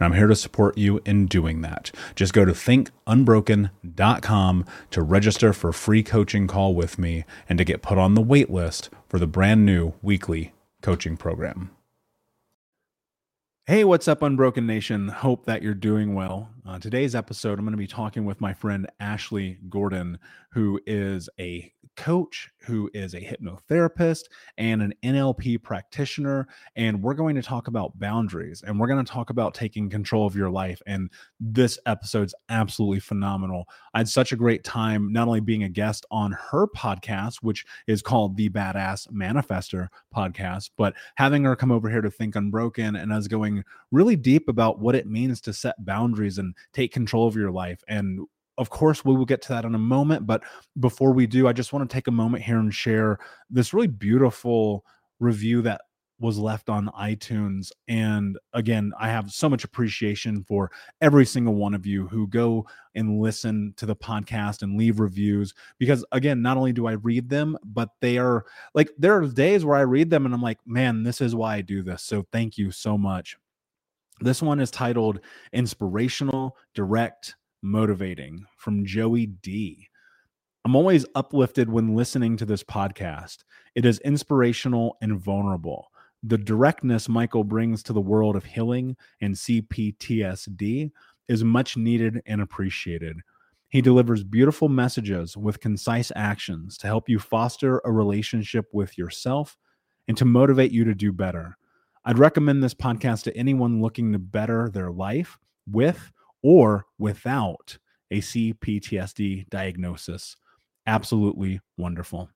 and I'm here to support you in doing that. Just go to thinkunbroken.com to register for a free coaching call with me and to get put on the wait list for the brand new weekly coaching program. Hey, what's up, Unbroken Nation? Hope that you're doing well. Uh, today's episode, I'm going to be talking with my friend Ashley Gordon, who is a coach, who is a hypnotherapist and an NLP practitioner. And we're going to talk about boundaries and we're going to talk about taking control of your life. And this episode's absolutely phenomenal. I had such a great time not only being a guest on her podcast, which is called the Badass Manifester podcast, but having her come over here to Think Unbroken and us going really deep about what it means to set boundaries and take control of your life. And of course, we will get to that in a moment. But before we do, I just want to take a moment here and share this really beautiful review that was left on iTunes. And again, I have so much appreciation for every single one of you who go and listen to the podcast and leave reviews. Because again, not only do I read them, but they are like, there are days where I read them and I'm like, man, this is why I do this. So thank you so much. This one is titled Inspirational, Direct, motivating from Joey D. I'm always uplifted when listening to this podcast. It is inspirational and vulnerable. The directness Michael brings to the world of healing and CPTSD is much needed and appreciated. He delivers beautiful messages with concise actions to help you foster a relationship with yourself and to motivate you to do better. I'd recommend this podcast to anyone looking to better their life with or without a CPTSD diagnosis. Absolutely wonderful.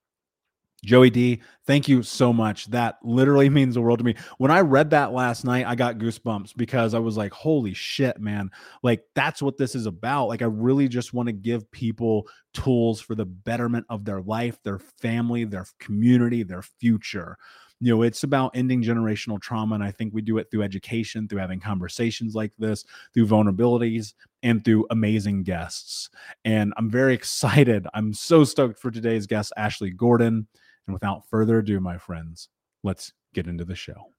Joey D, thank you so much. That literally means the world to me. When I read that last night, I got goosebumps because I was like, holy shit, man. Like, that's what this is about. Like, I really just want to give people tools for the betterment of their life, their family, their community, their future. You know, it's about ending generational trauma. And I think we do it through education, through having conversations like this, through vulnerabilities, and through amazing guests. And I'm very excited. I'm so stoked for today's guest, Ashley Gordon. And without further ado, my friends, let's get into the show.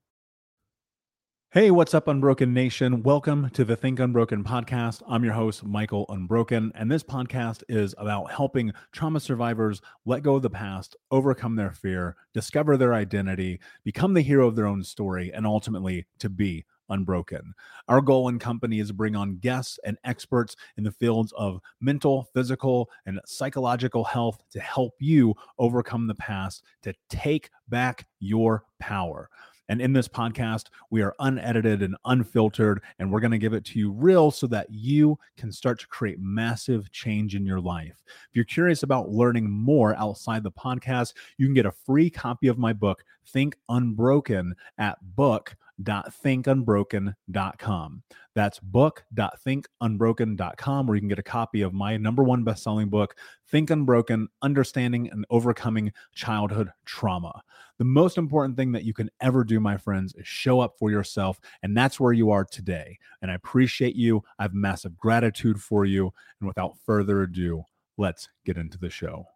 Hey, what's up, Unbroken Nation? Welcome to the Think Unbroken podcast. I'm your host, Michael Unbroken, and this podcast is about helping trauma survivors let go of the past, overcome their fear, discover their identity, become the hero of their own story, and ultimately to be unbroken. Our goal and company is to bring on guests and experts in the fields of mental, physical, and psychological health to help you overcome the past, to take back your power. And in this podcast, we are unedited and unfiltered, and we're going to give it to you real so that you can start to create massive change in your life. If you're curious about learning more outside the podcast, you can get a free copy of my book, Think Unbroken, at book book.thinkunbroken.com. That's book.thinkunbroken.com, where you can get a copy of my number one best-selling book, Think Unbroken: Understanding and Overcoming Childhood Trauma. The most important thing that you can ever do, my friends, is show up for yourself, and that's where you are today. And I appreciate you. I have massive gratitude for you. And without further ado, let's get into the show.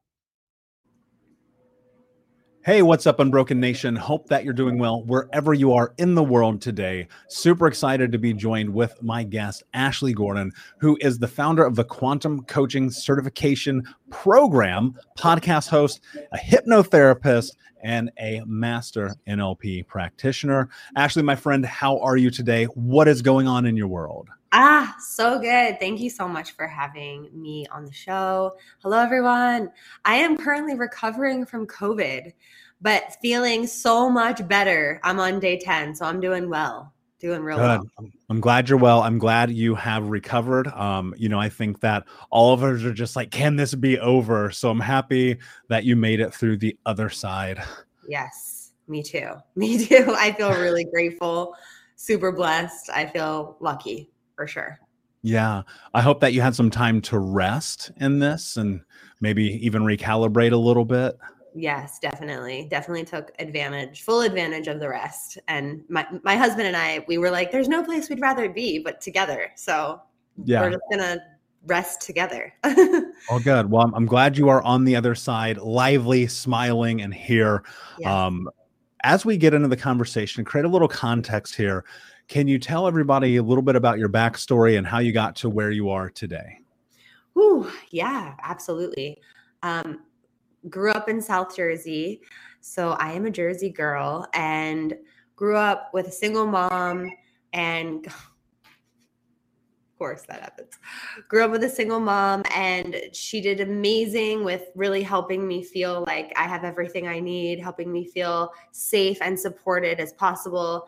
Hey, what's up, Unbroken Nation? Hope that you're doing well wherever you are in the world today. Super excited to be joined with my guest, Ashley Gordon, who is the founder of the Quantum Coaching Certification Program, podcast host, a hypnotherapist, and a master NLP practitioner. Ashley, my friend, how are you today? What is going on in your world? Ah, so good. Thank you so much for having me on the show. Hello, everyone. I am currently recovering from COVID, but feeling so much better. I'm on day 10, so I'm doing well. Doing real good. well. I'm glad you're well. I'm glad you have recovered. Um, you know, I think that all of us are just like, can this be over? So I'm happy that you made it through the other side. Yes, me too. Me too. I feel really grateful, super blessed. I feel lucky for sure. Yeah. I hope that you had some time to rest in this and maybe even recalibrate a little bit. Yes, definitely. Definitely took advantage, full advantage of the rest. And my my husband and I, we were like, there's no place we'd rather be but together. So yeah. we're just gonna rest together. oh, good. Well, I'm, I'm, glad you are on the other side, lively, smiling, and here. Um, as we get into the conversation, create a little context here. Can you tell everybody a little bit about your backstory and how you got to where you are today? Ooh, yeah, absolutely. Um, grew up in South Jersey. So I am a Jersey girl and grew up with a single mom and of course that happens. Grew up with a single mom and she did amazing with really helping me feel like I have everything I need, helping me feel safe and supported as possible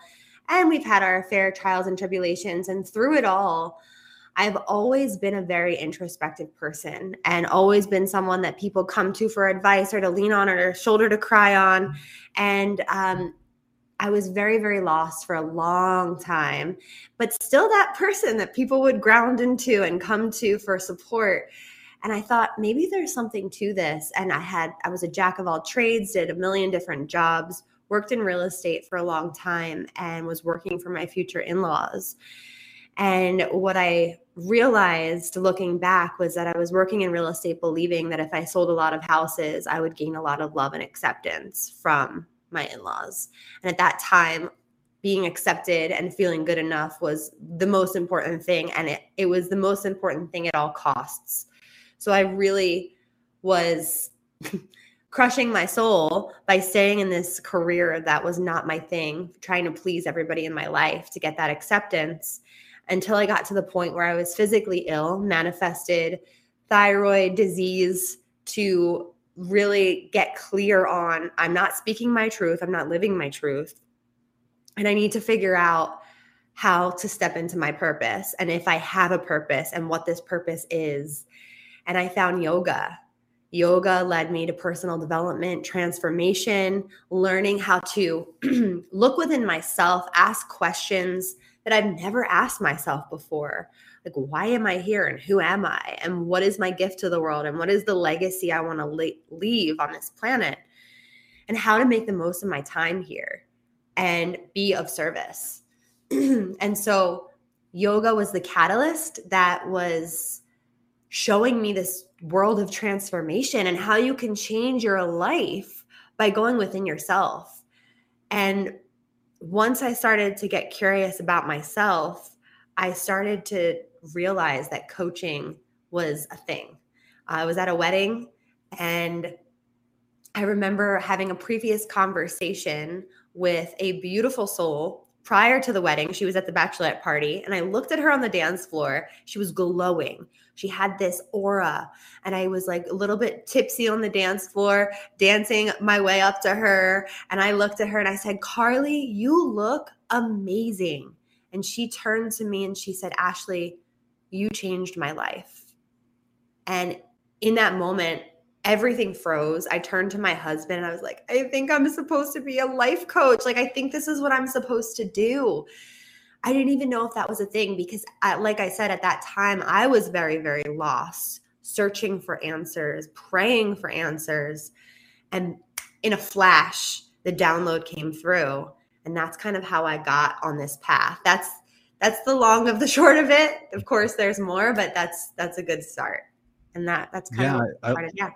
and we've had our fair trials and tribulations. And through it all, I've always been a very introspective person and always been someone that people come to for advice or to lean on or a shoulder to cry on. And um, I was very, very lost for a long time, but still that person that people would ground into and come to for support. And I thought maybe there's something to this. And I had, I was a jack of all trades, did a million different jobs, worked in real estate for a long time and was working for my future in laws. And what I realized looking back was that I was working in real estate believing that if I sold a lot of houses, I would gain a lot of love and acceptance from my in laws. And at that time, being accepted and feeling good enough was the most important thing. And it, it was the most important thing at all costs. So I really was crushing my soul by staying in this career that was not my thing, trying to please everybody in my life to get that acceptance until I got to the point where I was physically ill, manifested thyroid disease to really get clear on I'm not speaking my truth, I'm not living my truth. And I need to figure out how to step into my purpose and if I have a purpose and what this purpose is. And I found yoga Yoga led me to personal development, transformation, learning how to look within myself, ask questions that I've never asked myself before. like why am i here and who am i? And what is my gift to the world? And what is the legacy i want to le- leave on this planet? And how to make the most of my time here and be of service. And so yoga was the catalyst that was showing me this world of transformation and how you can change your life by going within yourself and once I started to get curious about myself, I started to realize that coaching was a thing. I was at a wedding and I remember having a previous conversation with a beautiful soul prior to the wedding. She was at the bachelorette party and I looked at her on the dance floor. She was glowing. She had this aura. And I was like a little bit tipsy on the dance floor, dancing my way up to her. And I looked at her and I said, Carly, you look amazing. And she turned to me and she said, Ashley, you changed my life. And in that moment, everything froze. I turned to my husband and I was like, I think I'm supposed to be a life coach. Like, I think this is what I'm supposed to do. I didn't even know if that was a thing because, I, like I said, at that time, I was very, very lost, searching for answers, praying for answers. And in a flash, the download came through. And that's kind of how I got on this path. That's that's the long of the short of it. Of course, there's more, but that's that's a good start. And that that's kind yeah, of, I, of yeah.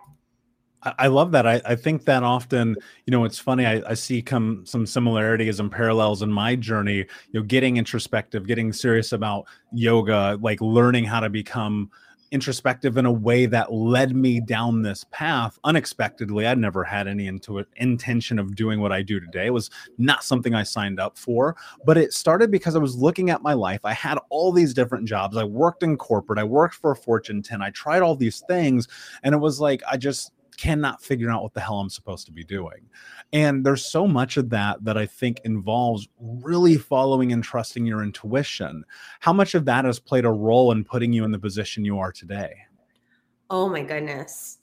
I love that. I, I think that often, you know, it's funny. I, I see come some similarities and parallels in my journey. You know, getting introspective, getting serious about yoga, like learning how to become introspective in a way that led me down this path unexpectedly. I'd never had any into it, intention of doing what I do today. It was not something I signed up for, but it started because I was looking at my life. I had all these different jobs. I worked in corporate. I worked for a Fortune 10. I tried all these things and it was like I just cannot figure out what the hell I'm supposed to be doing. And there's so much of that that I think involves really following and trusting your intuition. How much of that has played a role in putting you in the position you are today? Oh my goodness.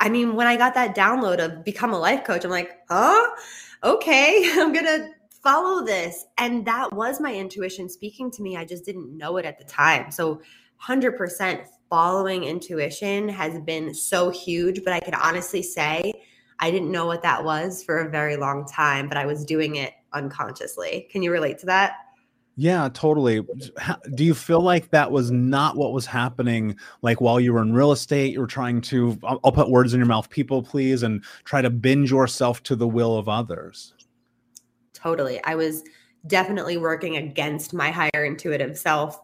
I mean, when I got that download of become a life coach, I'm like, huh? Okay, I'm going to follow this. And that was my intuition speaking to me. I just didn't know it at the time. So 100% following intuition has been so huge, but I could honestly say I didn't know what that was for a very long time, but I was doing it unconsciously. Can you relate to that? Yeah, totally. Do you feel like that was not what was happening? Like while you were in real estate, you were trying to, I'll, I'll put words in your mouth, people please, and try to bend yourself to the will of others. Totally. I was definitely working against my higher intuitive self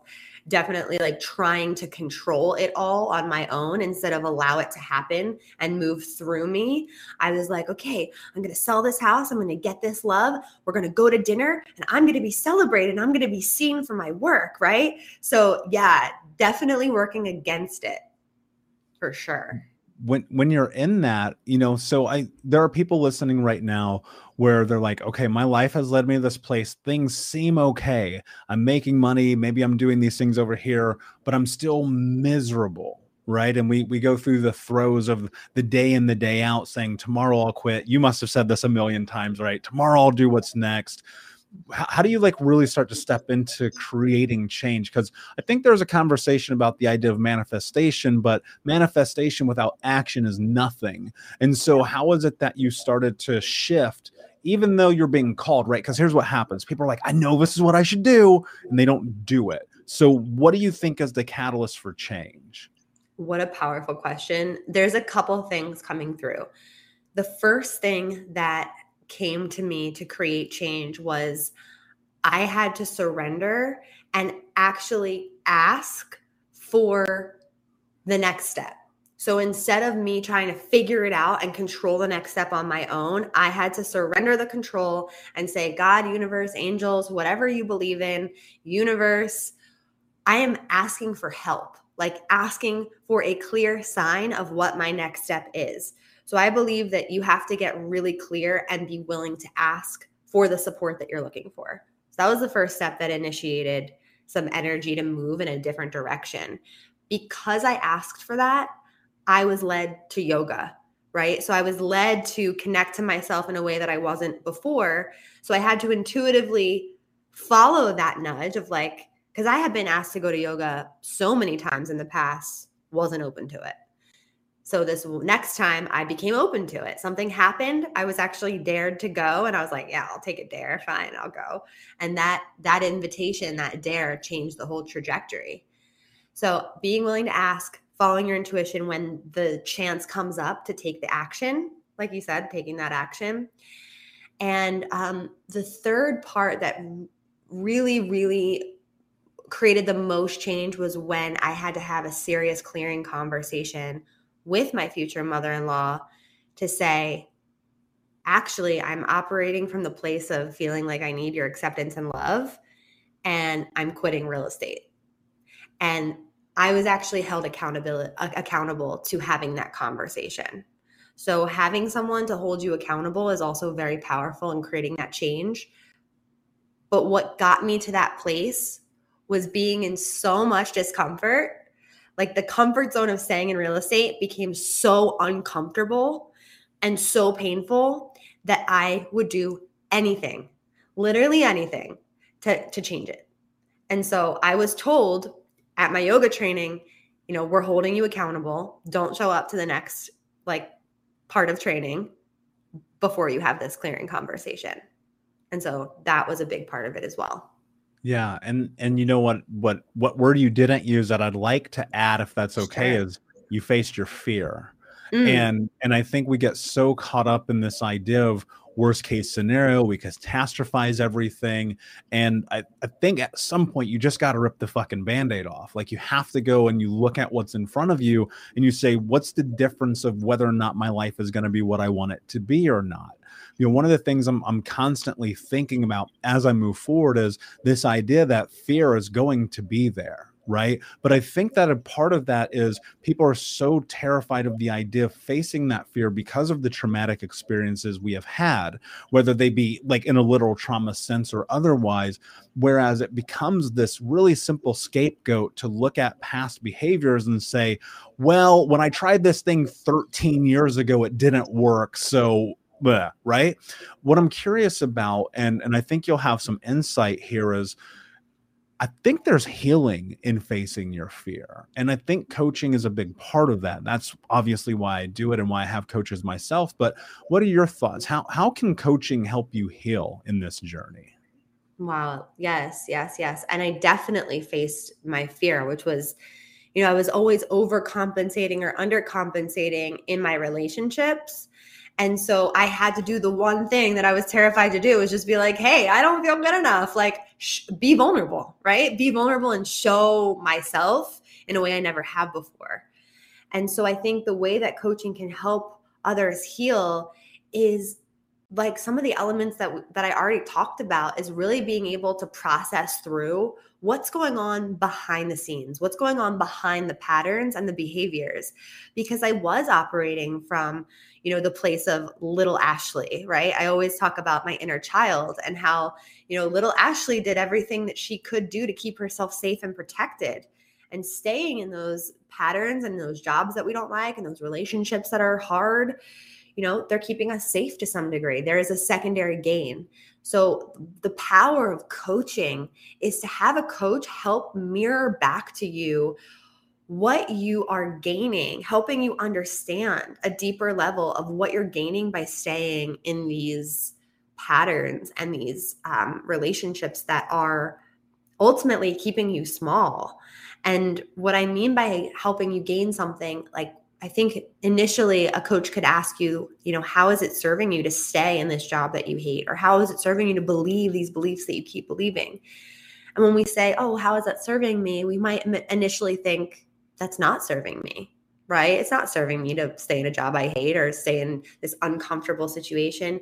definitely like trying to control it all on my own instead of allow it to happen and move through me. I was like, okay, I'm going to sell this house. I'm going to get this love. We're going to go to dinner and I'm going to be celebrated. I'm going to be seen for my work. Right. So, yeah, definitely working against it for sure when when you're in that you know so i there are people listening right now where they're like okay my life has led me to this place. Things seem okay. I'm making money. Maybe i'm doing these things over here but i'm still miserable right? And we we go through the throes of the day in the day out saying tomorrow i'll quit. You must have said this a million times right? Tomorrow i'll do what's next how do you like really start to step into creating change? Because i think there's a conversation about the idea of manifestation but manifestation without action is nothing. And so how is it that you started to shift even though you're being called right? Because here's what happens. People are like i know this is what i should do and they don't do it. So what do you think is the catalyst for change? What a powerful question. There's a couple things coming through. The first thing that came to me to create change was I had to surrender and actually ask for the next step. So instead of me trying to figure it out and control the next step on my own, I had to surrender the control and say, God, universe, angels, whatever you believe in, universe, I am asking for help, like asking for a clear sign of what my next step is. So I believe that you have to get really clear and be willing to ask for the support that you're looking for. So that was the first step that initiated some energy to move in a different direction. Because I asked for that, I was led to yoga, right? So I was led to connect to myself in a way that I wasn't before. So I had to intuitively follow that nudge of like, because I had been asked to go to yoga so many times in the past, wasn't open to it. So this next time I became open to it. Something happened. I was actually dared to go and I was like, yeah, I'll take a dare. Fine, I'll go. And that that invitation, that dare changed the whole trajectory. So being willing to ask, following your intuition when the chance comes up to take the action, like you said, taking that action. And um, the third part that really, really created the most change was when I had to have a serious clearing conversation with my future mother in law to say, actually, I'm operating from the place of feeling like I need your acceptance and love, and I'm quitting real estate. And I was actually held accountable uh, accountable to having that conversation. So having someone to hold you accountable is also very powerful in creating that change. But what got me to that place was being in so much discomfort like the comfort zone of staying in real estate became so uncomfortable and so painful that I would do anything, literally anything to, to change it. And so I was told at my yoga training, you know, we're holding you accountable. Don't show up to the next like part of training before you have this clearing conversation. And so that was a big part of it as well. Yeah, and and you know what what what word you didn't use that I'd like to add if that's okay sure. is you faced your fear. Mm. And and I think we get so caught up in this idea of worst case scenario, we catastrophize everything. And I, I think at some point you just got to rip the fucking band-aid off. Like you have to go and you look at what's in front of you and you say, what's the difference of whether or not my life is going to be what I want it to be or not? You know one of the things I'm, I'm constantly thinking about as i move forward is this idea that fear is going to be there right? But i think that a part of that is people are so terrified of the idea of facing that fear because of the traumatic experiences we have had whether they be like in a literal trauma sense or otherwise whereas it becomes this really simple scapegoat to look at past behaviors and say well when i tried this thing 13 years ago it didn't work so bleh, right? What I'm curious about, and and I think you'll have some insight here, is I think there's healing in facing your fear. And I think coaching is a big part of that. That's obviously why I do it and why I have coaches myself. But what are your thoughts? How how can coaching help you heal in this journey? Wow. Yes, yes, yes. And I definitely faced my fear, which was, you know, I was always overcompensating or undercompensating in my relationships and so I had to do the one thing that I was terrified to do was just be like, hey, I don't feel good enough. Like, sh- be vulnerable, right? Be vulnerable and show myself in a way I never have before. And so I think the way that coaching can help others heal is like some of the elements that that I already talked about is really being able to process through what's going on behind the scenes, what's going on behind the patterns and the behaviors because I was operating from you know the place of little ashley right? I always talk about my inner child and how you know little ashley did everything that she could do to keep herself safe and protected. And staying in those patterns and those jobs that we don't like and those relationships that are hard you know they're keeping us safe to some degree. There is a secondary gain. So the power of coaching is to have a coach help mirror back to you what you are gaining, helping you understand a deeper level of what you're gaining by staying in these patterns and these um, relationships that are ultimately keeping you small. And what I mean by helping you gain something, like I think initially a coach could ask you, you know, how is it serving you to stay in this job that you hate? Or how is it serving you to believe these beliefs that you keep believing? And when we say, oh, how is that serving me? We might initially think, that's not serving me right? It's not serving me to stay in a job i hate or stay in this uncomfortable situation.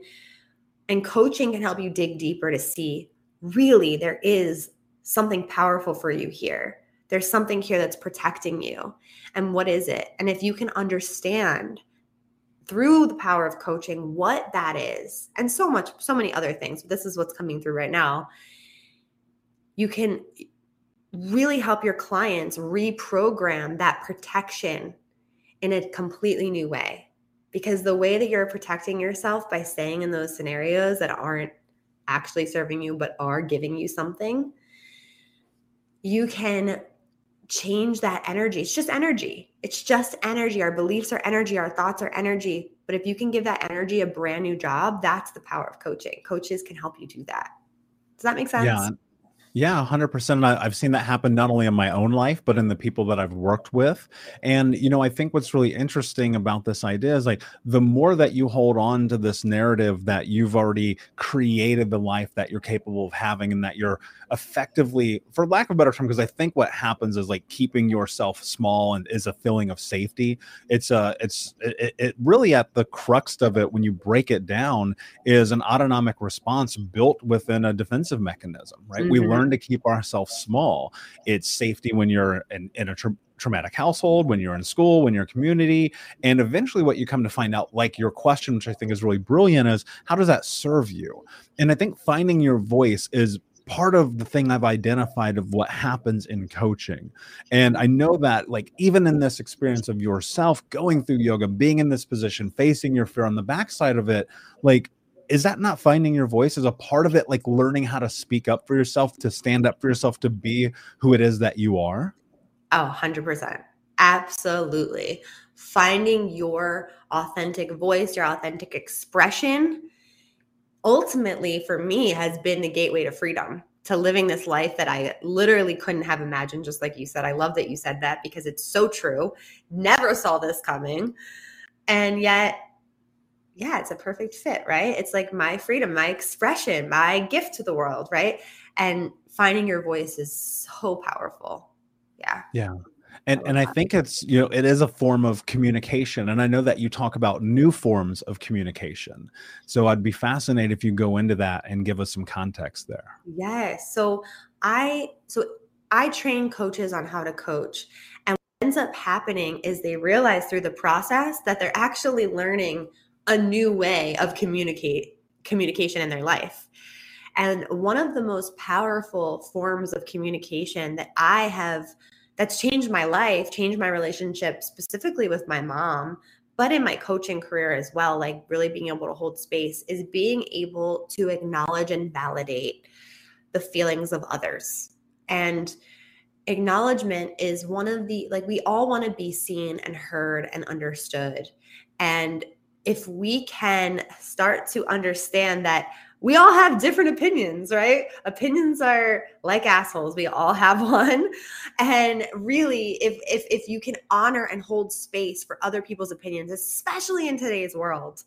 And coaching can help you dig deeper to see really there is something powerful for you here. There's something here that's protecting you. And what is it? And if you can understand through the power of coaching what that is and so much so many other things this is what's coming through right now you can really help your clients reprogram that protection in a completely new way. Because the way that you're protecting yourself by staying in those scenarios that aren't actually serving you, but are giving you something, you can change that energy. It's just energy. It's just energy. Our beliefs are energy. Our thoughts are energy. But if you can give that energy a brand new job, that's the power of coaching. Coaches can help you do that. Does that make sense? Yeah. Yeah, 100%. I, I've seen that happen not only in my own life, but in the people that I've worked with. And, you know, I think what's really interesting about this idea is like the more that you hold on to this narrative that you've already created the life that you're capable of having and that you're effectively, for lack of a better term, because I think what happens is like keeping yourself small and is a feeling of safety. It's a, uh, it's, it, it really at the crux of it, when you break it down, is an autonomic response built within a defensive mechanism, right? Mm-hmm. We learn to keep ourselves small. It's safety when you're in, in a tra- traumatic household, when you're in school, when you're community. And eventually, what you come to find out, like your question, which I think is really brilliant, is how does that serve you? And I think finding your voice is part of the thing I've identified of what happens in coaching. And I know that, like, even in this experience of yourself going through yoga, being in this position, facing your fear on the backside of it, like, is that not finding your voice as a part of it like learning how to speak up for yourself to stand up for yourself to be who it is that you are? Oh 100% absolutely. Finding your authentic voice your authentic expression ultimately for me has been the gateway to freedom to living this life that I literally couldn't have imagined just like you said. I love that you said that because it's so true. Never saw this coming. And yet yeah, it's a perfect fit, right? It's like my freedom, my expression, my gift to the world, right? And finding your voice is so powerful. Yeah. Yeah. And I and I think it's, you know, it is a form of communication. And I know that you talk about new forms of communication. So I'd be fascinated if you go into that and give us some context there. Yes. So I so I train coaches on how to coach. And what ends up happening is they realize through the process that they're actually learning a new way of communicate communication in their life. And one of the most powerful forms of communication that I have that's changed my life, changed my relationship specifically with my mom, but in my coaching career as well, like really being able to hold space is being able to acknowledge and validate the feelings of others. And acknowledgement is one of the like we all want to be seen and heard and understood. And if we can start to understand that we all have different opinions, right? Opinions are like assholes. We all have one. And really, if if if you can honor and hold space for other people's opinions, especially in today's world,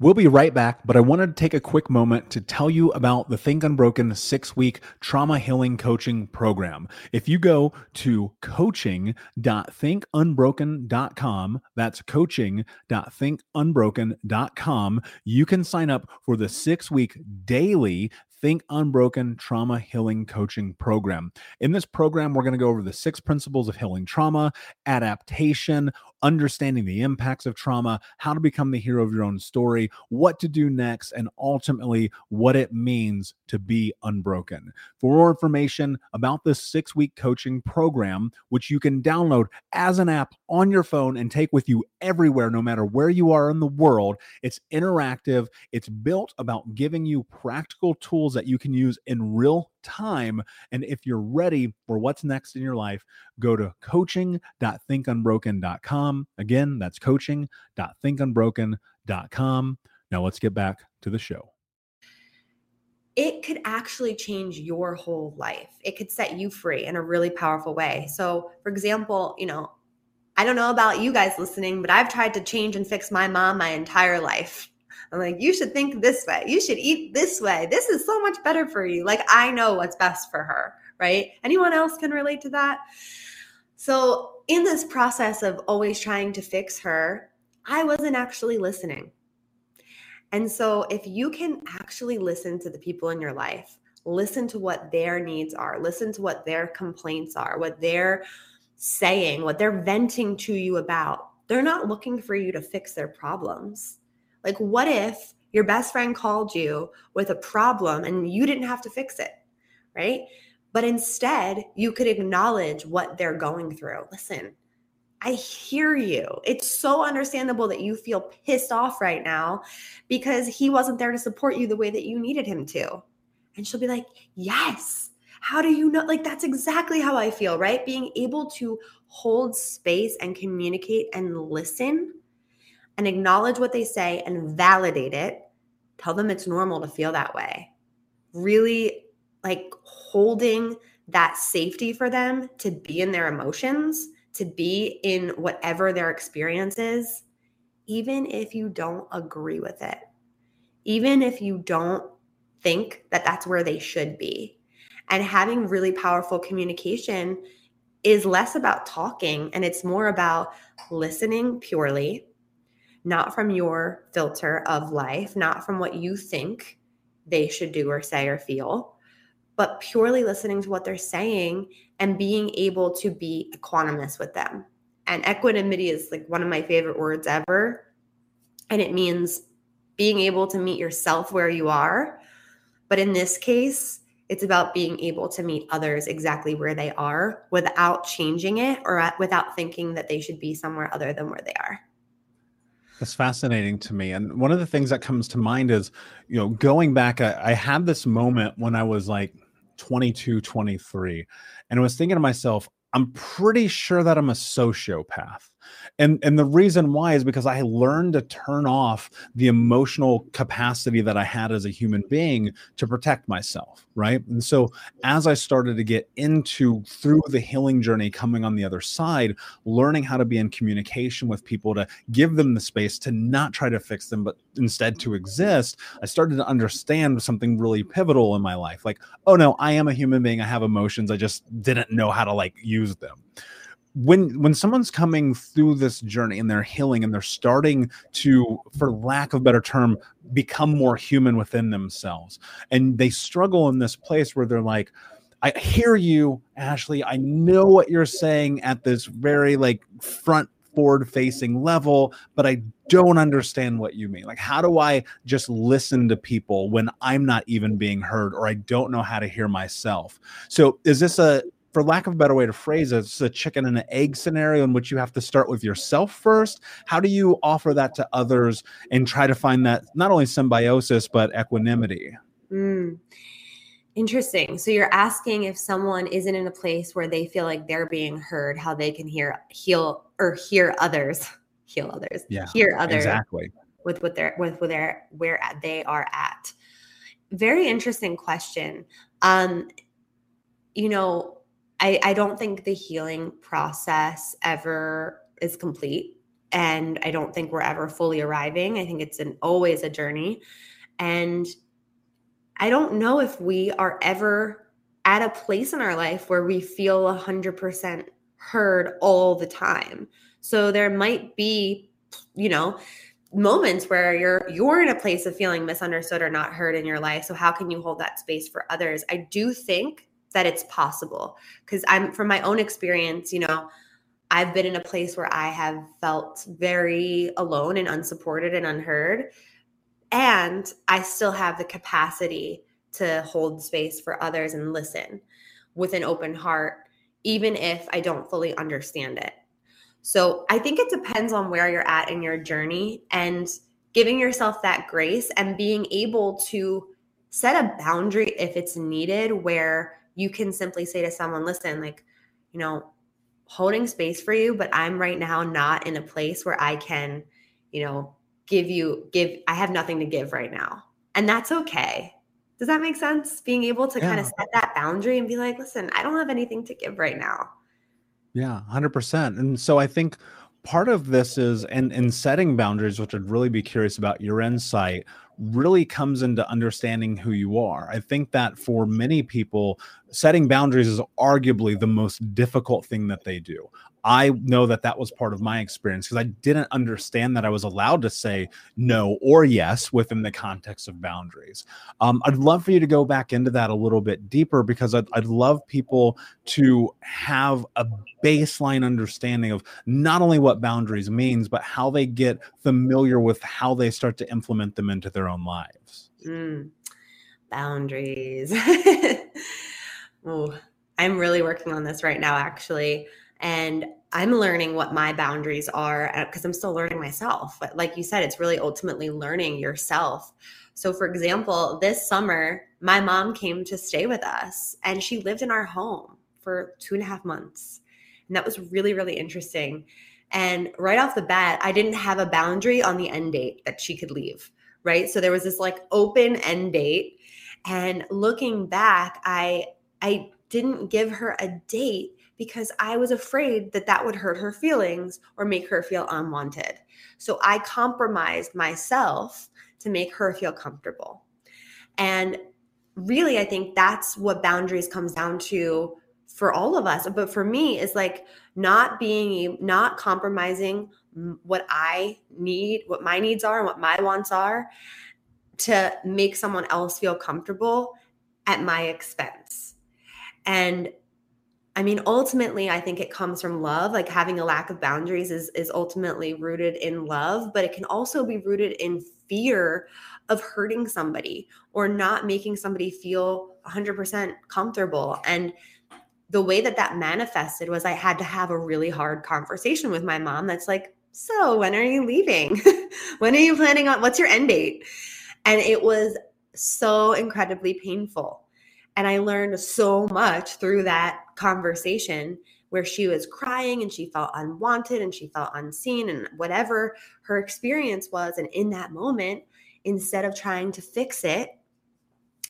We'll be right back, but I wanted to take a quick moment to tell you about the Think Unbroken six week trauma healing coaching program. If you go to coaching.thinkunbroken.com, that's coaching.thinkunbroken.com, you can sign up for the six week daily Think Unbroken Trauma Healing Coaching Program. In this program, we're going to go over the six principles of healing trauma, adaptation, understanding the impacts of trauma, how to become the hero of your own story, what to do next, and ultimately what it means to be unbroken. For more information about this six week coaching program, which you can download as an app on your phone and take with you everywhere, no matter where you are in the world, it's interactive, it's built about giving you practical tools that you can use in real time. And if you're ready for what's next in your life, go to coaching.thinkunbroken.com. Again, that's coaching.thinkunbroken.com. Now let's get back to the show. It could actually change your whole life. It could set you free in a really powerful way. So, for example, you know, I don't know about you guys listening, but I've tried to change and fix my mom my entire life. I'm like, you should think this way. You should eat this way. This is so much better for you. Like, I know what's best for her, right? Anyone else can relate to that? So, in this process of always trying to fix her, I wasn't actually listening. And so, if you can actually listen to the people in your life, listen to what their needs are, listen to what their complaints are, what they're saying, what they're venting to you about, they're not looking for you to fix their problems. Like, what if your best friend called you with a problem and you didn't have to fix it, right? But instead, you could acknowledge what they're going through. Listen, I hear you. It's so understandable that you feel pissed off right now because he wasn't there to support you the way that you needed him to. And she'll be like, Yes, How do you know? Like, that's exactly how I feel, right? Being able to hold space and communicate and listen and acknowledge what they say and validate it. Tell them it's normal to feel that way. Really, like, holding that safety for them to be in their emotions, to be in whatever their experience is, even if you don't agree with it, even if you don't think that that's where they should be. And having really powerful communication is less about talking and it's more about listening purely, not from your filter of life, not from what you think they should do or say or feel, but purely listening to what they're saying and being able to be equanimous with them. And equanimity is like one of my favorite words ever. And it means being able to meet yourself where you are. But in this case, it's about being able to meet others exactly where they are without changing it or without thinking that they should be somewhere other than where they are. That's fascinating to me. And one of the things that comes to mind is, you know, going back, I, I had this moment when I was like 22, 23. And I was thinking to myself, I'm pretty sure that I'm a sociopath and and the reason why is because i learned to turn off the emotional capacity that i had as a human being to protect myself right? And so as i started to get into through the healing journey coming on the other side learning how to be in communication with people to give them the space to not try to fix them but instead to exist i started to understand something really pivotal in my life. Like oh no i am a human being. I have emotions. I just didn't know how to like use them when when someone's coming through this journey and they're healing and they're starting to for lack of a better term become more human within themselves and they struggle in this place where they're like i hear you ashley. I know what you're saying at this very like front forward facing level but i don't understand what you mean. Like how do i just listen to people when i'm not even being heard or i don't know how to hear myself? So is this a for lack of a better way to phrase it, it's a chicken and an egg scenario in which you have to start with yourself first. How do you offer that to others and try to find that not only symbiosis, but equanimity? Mm. Interesting. So you're asking if someone isn't in a place where they feel like they're being heard, how they can hear, heal, or hear others, heal others, yeah, hear others exactly with what they're with where they're where they are at. Very interesting question. Um, you know, I, I don't think the healing process ever is complete. And I don't think we're ever fully arriving. I think it's an always a journey. And I don't know if we are ever at a place in our life where we feel 100% heard all the time. So there might be, you know, moments where you're you're in a place of feeling misunderstood or not heard in your life. So how can you hold that space for others? I do think that it's possible. Because i'm from my own experience you know i've been in a place where i have felt very alone and unsupported and unheard. And i still have the capacity to hold space for others and listen with an open heart even if i don't fully understand it. So i think it depends on where you're at in your journey and giving yourself that grace and being able to set a boundary if it's needed where you can simply say to someone, listen, like, you know, holding space for you, but I'm right now not in a place where I can, you know, give you, give, I have nothing to give right now. And that's okay. Does that make sense? Being able to yeah. kind of set that boundary and be like, listen, I don't have anything to give right now. Yeah, 100%. And so I think part of this is and in setting boundaries which i'd really be curious about your insight really comes into understanding who you are. I think that for many people setting boundaries is arguably the most difficult thing that they do I know that that was part of my experience because I didn't understand that I was allowed to say no or yes within the context of boundaries. Um, I'd love for you to go back into that a little bit deeper because I'd, I'd love people to have a baseline understanding of not only what boundaries means, but how they get familiar with how they start to implement them into their own lives. Mm, boundaries. oh, I'm really working on this right now, actually. And I'm learning what my boundaries are because uh, I'm still learning myself. But like you said, it's really ultimately learning yourself. So, for example, this summer, my mom came to stay with us and she lived in our home for two and a half months. And that was really, really interesting. And right off the bat, I didn't have a boundary on the end date that she could leave. Right. So there was this like open end date. And looking back, I, I didn't give her a date because I was afraid that that would hurt her feelings or make her feel unwanted. So I compromised myself to make her feel comfortable. And really, I think that's what boundaries comes down to for all of us. But for me, is like not being, not compromising what I need, what my needs are, and what my wants are to make someone else feel comfortable at my expense. And I mean, ultimately, I think it comes from love. Like having a lack of boundaries is is ultimately rooted in love, but it can also be rooted in fear of hurting somebody or not making somebody feel 100% comfortable. And the way that that manifested was I had to have a really hard conversation with my mom. That's like, so when are you leaving? when are you planning on? What's your end date? And it was so incredibly painful and I learned so much through that conversation where she was crying and she felt unwanted and she felt unseen and whatever her experience was. And in that moment, instead of trying to fix it,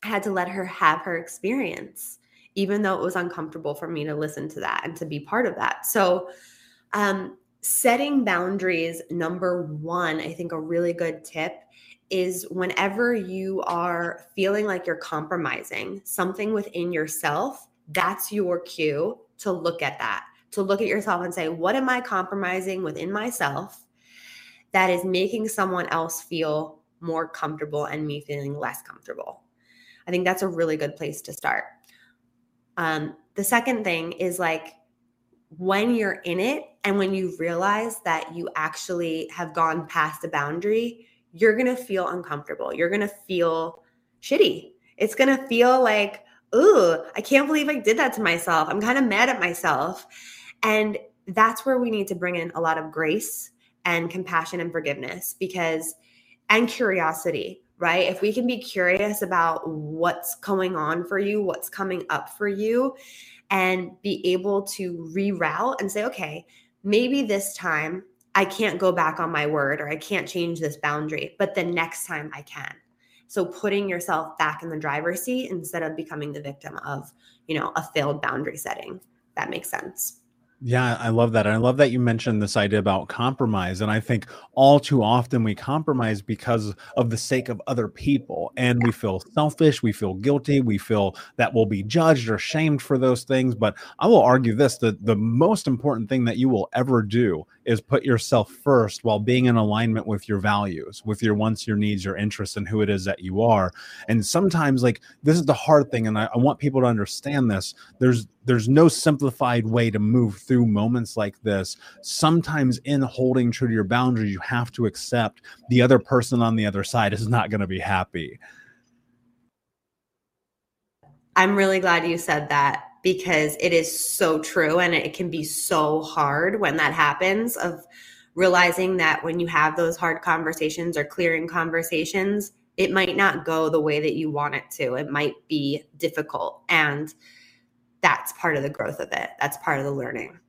I had to let her have her experience, even though it was uncomfortable for me to listen to that and to be part of that. So, um, setting boundaries, number one, I think a really good tip is whenever you are feeling like you're compromising something within yourself, that's your cue to look at that, to look at yourself and say, what am I compromising within myself that is making someone else feel more comfortable and me feeling less comfortable? I think that's a really good place to start. Um, the second thing is like when you're in it and when you realize that you actually have gone past a boundary, you're going to feel uncomfortable. You're going to feel shitty. It's going to feel like, ooh, I can't believe I did that to myself. I'm kind of mad at myself. And that's where we need to bring in a lot of grace and compassion and forgiveness because, and curiosity, right? If we can be curious about what's going on for you, what's coming up for you, and be able to reroute and say, okay, maybe this time I can't go back on my word or I can't change this boundary, but the next time I can. So putting yourself back in the driver's seat instead of becoming the victim of, you know, a failed boundary setting. That makes sense. Yeah, I love that. And I love that you mentioned this idea about compromise. And I think all too often we compromise because of the sake of other people. And we feel selfish, we feel guilty, we feel that we'll be judged or shamed for those things. But I will argue this that the most important thing that you will ever do is put yourself first while being in alignment with your values, with your wants, your needs, your interests, and who it is that you are. And sometimes, like, this is the hard thing. And I, I want people to understand this. There's there's no simplified way to move through moments like this. Sometimes, in holding true to your boundaries, you have to accept the other person on the other side is not going to be happy. I'm really glad you said that because it is so true and it can be so hard when that happens of realizing that when you have those hard conversations or clearing conversations it might not go the way that you want it to it might be difficult and that's part of the growth of it. That's part of the learning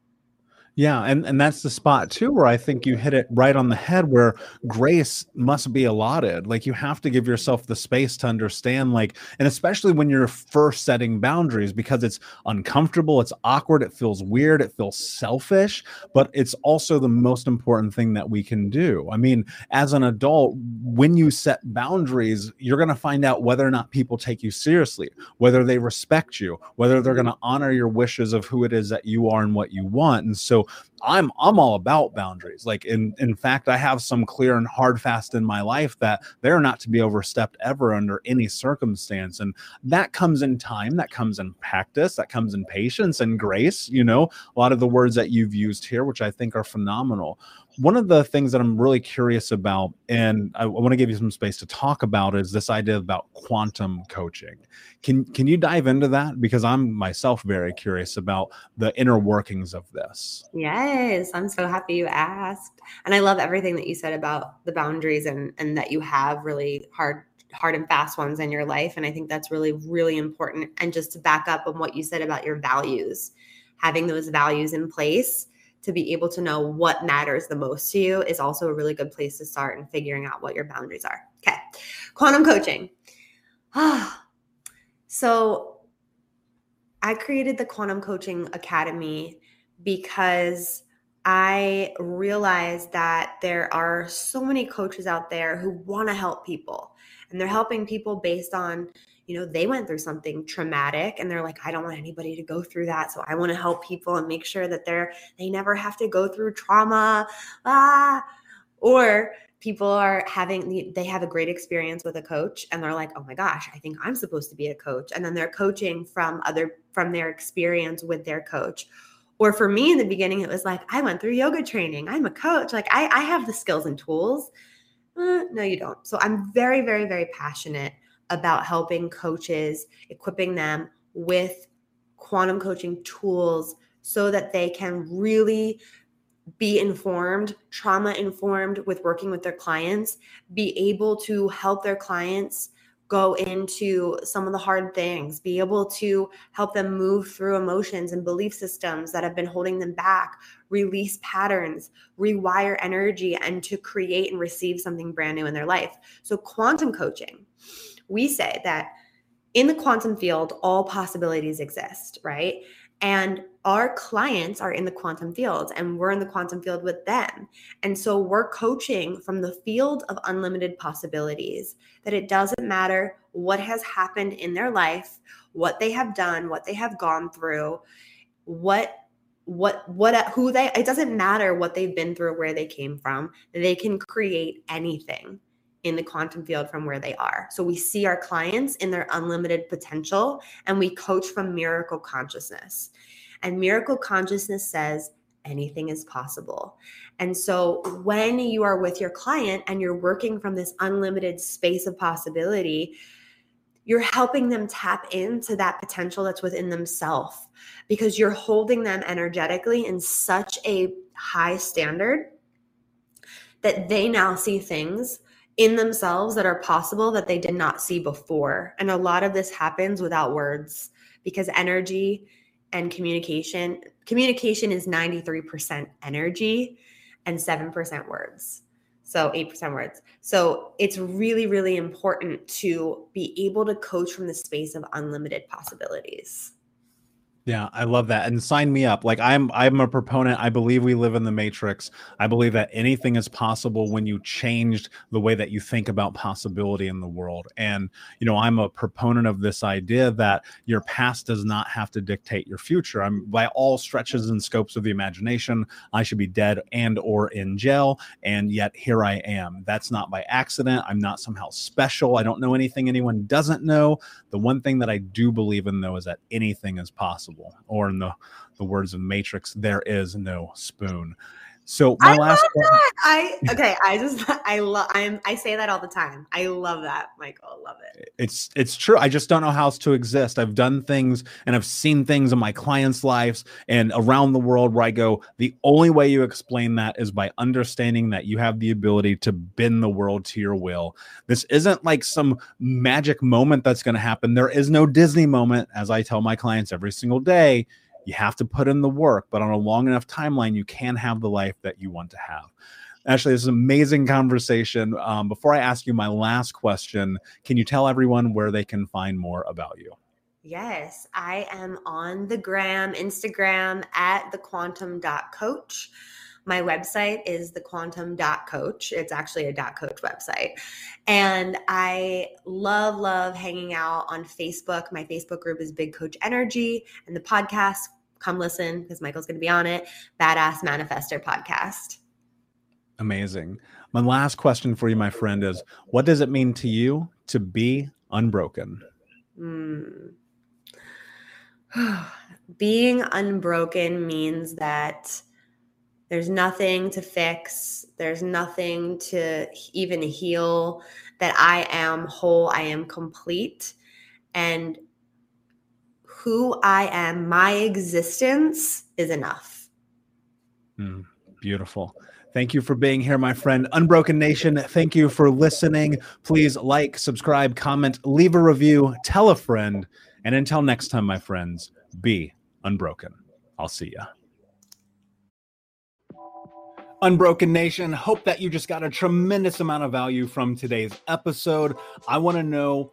yeah, and and that's the spot too where I think you hit it right on the head where grace must be allotted. Like you have to give yourself the space to understand like and especially when you're first setting boundaries because it's uncomfortable, it's awkward, it feels weird, it feels selfish, but it's also the most important thing that we can do. I mean, as an adult, when you set boundaries, you're going to find out whether or not people take you seriously, whether they respect you, whether they're going to honor your wishes of who it is that you are and what you want. And so I'm I'm all about boundaries. Like in in fact, I have some clear and hard fast in my life that they're not to be overstepped ever under any circumstance. And that comes in time, that comes in practice, that comes in patience and grace, you know, a lot of the words that you've used here, which I think are phenomenal. One of the things that I'm really curious about, and I, I want to give you some space to talk about, is this idea about quantum coaching. Can can you dive into that? Because I'm myself very curious about the inner workings of this. Yes, I'm so happy you asked, and I love everything that you said about the boundaries and and that you have really hard hard and fast ones in your life and i think that's really really important and just to back up on what you said about your values having those values in place to be able to know what matters the most to you is also a really good place to start in figuring out what your boundaries are. Okay. Quantum coaching. Ah. so I created the Quantum Coaching Academy because I realized that there are so many coaches out there who want to help people and they're helping people based on you know, they went through something traumatic and they're like, I don't want anybody to go through that. So I want to help people and make sure that they're, they never have to go through trauma. Ah, or people are having, they have a great experience with a coach and they're like, oh my gosh, I think I'm supposed to be a coach. And then they're coaching from other, from their experience with their coach. Or for me in the beginning, it was like, I went through yoga training. I'm a coach. Like I, I have the skills and tools. Uh, no, you don't. So I'm very, very, very passionate about helping coaches, equipping them with quantum coaching tools so that they can really be informed, trauma informed with working with their clients, be able to help their clients go into some of the hard things, be able to help them move through emotions and belief systems that have been holding them back, release patterns, rewire energy, and to create and receive something brand new in their life. So, quantum coaching we say that in the quantum field, all possibilities exist, right? And our clients are in the quantum field and we're in the quantum field with them. And so we're coaching from the field of unlimited possibilities that it doesn't matter what has happened in their life, what they have done, what they have gone through, what what what who they it doesn't matter what they've been through where they came from they can create anything in the quantum field from where they are. So we see our clients in their unlimited potential and we coach from miracle consciousness. And miracle consciousness says anything is possible. And so when you are with your client and you're working from this unlimited space of possibility, you're helping them tap into that potential that's within themselves because you're holding them energetically in such a high standard that they now see things in themselves that are possible that they did not see before. And a lot of this happens without words because energy and communication communication is 93% energy and 7% words. So 8% words. So it's really really important to be able to coach from the space of unlimited possibilities. Yeah, I love that. And sign me up. Like I'm I'm a proponent. I believe we live in the matrix. I believe that anything is possible when you changed the way that you think about possibility in the world. And you know, I'm a proponent of this idea that your past does not have to dictate your future. I'm by all stretches and scopes of the imagination, I should be dead and or in jail, and yet here I am. That's not by accident. I'm not somehow special. I don't know anything anyone doesn't know. The one thing that I do believe in though is that anything is possible possible. Or in the the words of Matrix, there is no spoon. So my I last that. I okay, I just I love I'm I say that all the time. I love that, Michael. Love it. It's it's true. I just don't know how else to exist. I've done things and I've seen things in my clients' lives and around the world where I go, the only way you explain that is by understanding that you have the ability to bend the world to your will. This isn't like some magic moment that's going to happen. There is no Disney moment, as I tell my clients every single day you have to put in the work, but on a long enough timeline, you can have the life that you want to have. Actually, this is an amazing conversation. Um, before I ask you my last question, can you tell everyone where they can find more about you? Yes, I am on the gram, Instagram at the quantum.coach. My website is thequantum.coach. It's actually a dot .coach website. And I love, love hanging out on Facebook. My Facebook group is Big Coach Energy and the podcast. Come listen because Michael's going to be on it. Badass Manifester podcast. Amazing. My last question for you, my friend, is what does it mean to you to be unbroken? Mm. Being unbroken means that There's nothing to fix. There's nothing to even heal. That I am whole, I am complete. And who I am, my existence is enough. Mm, beautiful. Thank you for being here, my friend. Unbroken Nation, thank you for listening. Please like, subscribe, comment, leave a review, tell a friend. And until next time, my friends, be unbroken. I'll see ya. Unbroken Nation, hope that you just got a tremendous amount of value from today's episode. I want to know